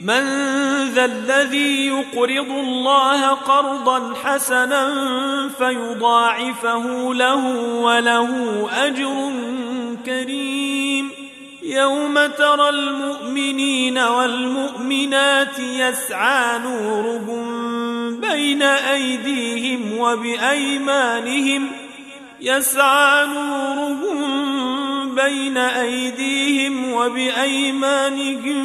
من ذا الذي يقرض الله قرضا حسنا فيضاعفه له وله أجر كريم. يوم ترى المؤمنين والمؤمنات يسعى نورهم بين أيديهم وبأيمانهم. يسعى نورهم بين أيديهم وبأيمانهم.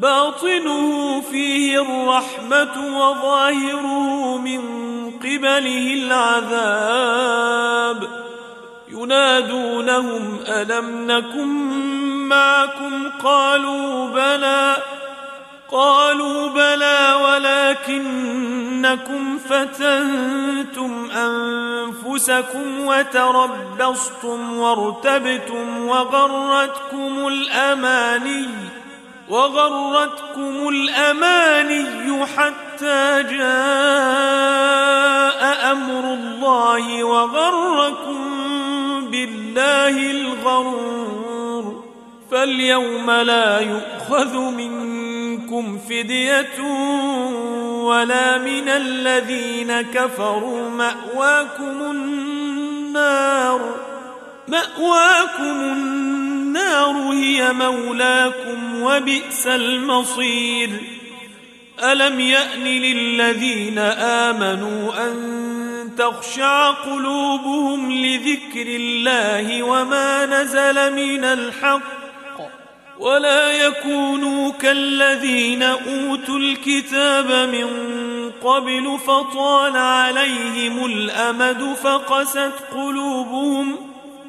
باطنه فيه الرحمة وظاهره من قبله العذاب. ينادونهم ألم نكن معكم؟ قالوا بلى. قالوا بلى ولكنكم فتنتم أنفسكم وتربصتم وارتبتم وغرتكم الأماني. وغرتكم الأماني حتى جاء أمر الله وغركم بالله الغرور فاليوم لا يؤخذ منكم فدية ولا من الذين كفروا مأواكم النار مأواكم النار هي مولاكم وبئس المصير. ألم يأن للذين آمنوا أن تخشع قلوبهم لذكر الله وما نزل من الحق ولا يكونوا كالذين أوتوا الكتاب من قبل فطال عليهم الأمد فقست قلوبهم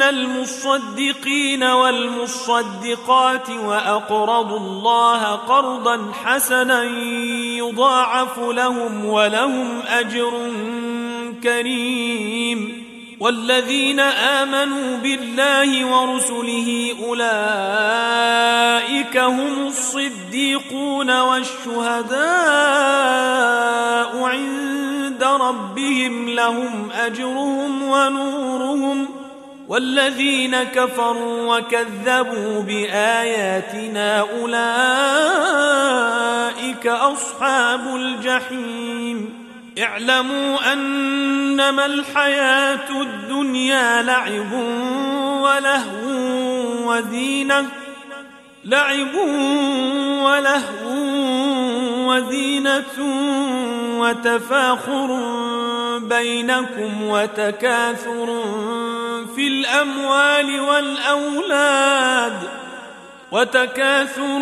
ان المصدقين والمصدقات واقرضوا الله قرضا حسنا يضاعف لهم ولهم اجر كريم والذين امنوا بالله ورسله اولئك هم الصديقون والشهداء عند ربهم لهم اجرهم ونورهم والذين كفروا وكذبوا بآياتنا أولئك أصحاب الجحيم. اعلموا أنما الحياة الدنيا لعب ولهو وزينة. لعب ولهو وزينة وتفاخر بينكم وتكاثر في الأموال والأولاد وتكاثر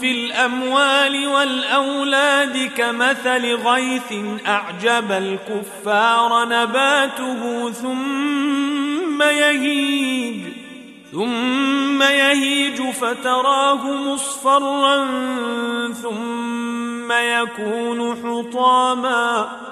في الأموال والأولاد كمثل غيث أعجب الكفار نباته ثم يهيج ثم يهيج فتراه مصفرا ثم يكون حطاما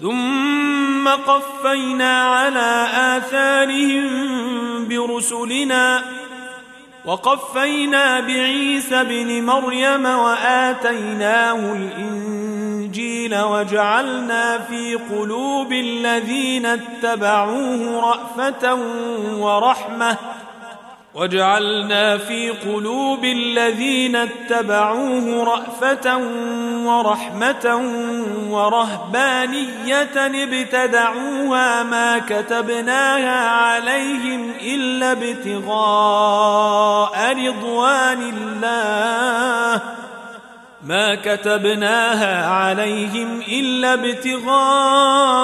ثم قفينا على آثارهم برسلنا وقفينا بعيسى بن مريم وآتيناه الإنجيل وجعلنا في قلوب الذين اتبعوه رأفة ورحمة وجعلنا في قلوب الذين اتبعوه رأفة ورحمة ورهبانية ابتدعوها ما كتبناها عليهم إلا ابتغاء رضوان الله ما كتبناها عليهم إلا ابتغاء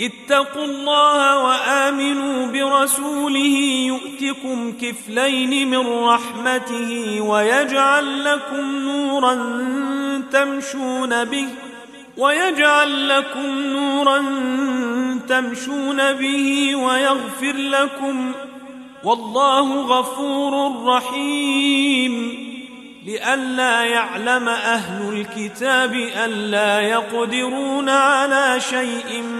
اتقوا الله وآمنوا برسوله يؤتكم كفلين من رحمته ويجعل لكم نورا تمشون به ويجعل لكم نورا تمشون به ويغفر لكم والله غفور رحيم لئلا يعلم أهل الكتاب ألا يقدرون على شيء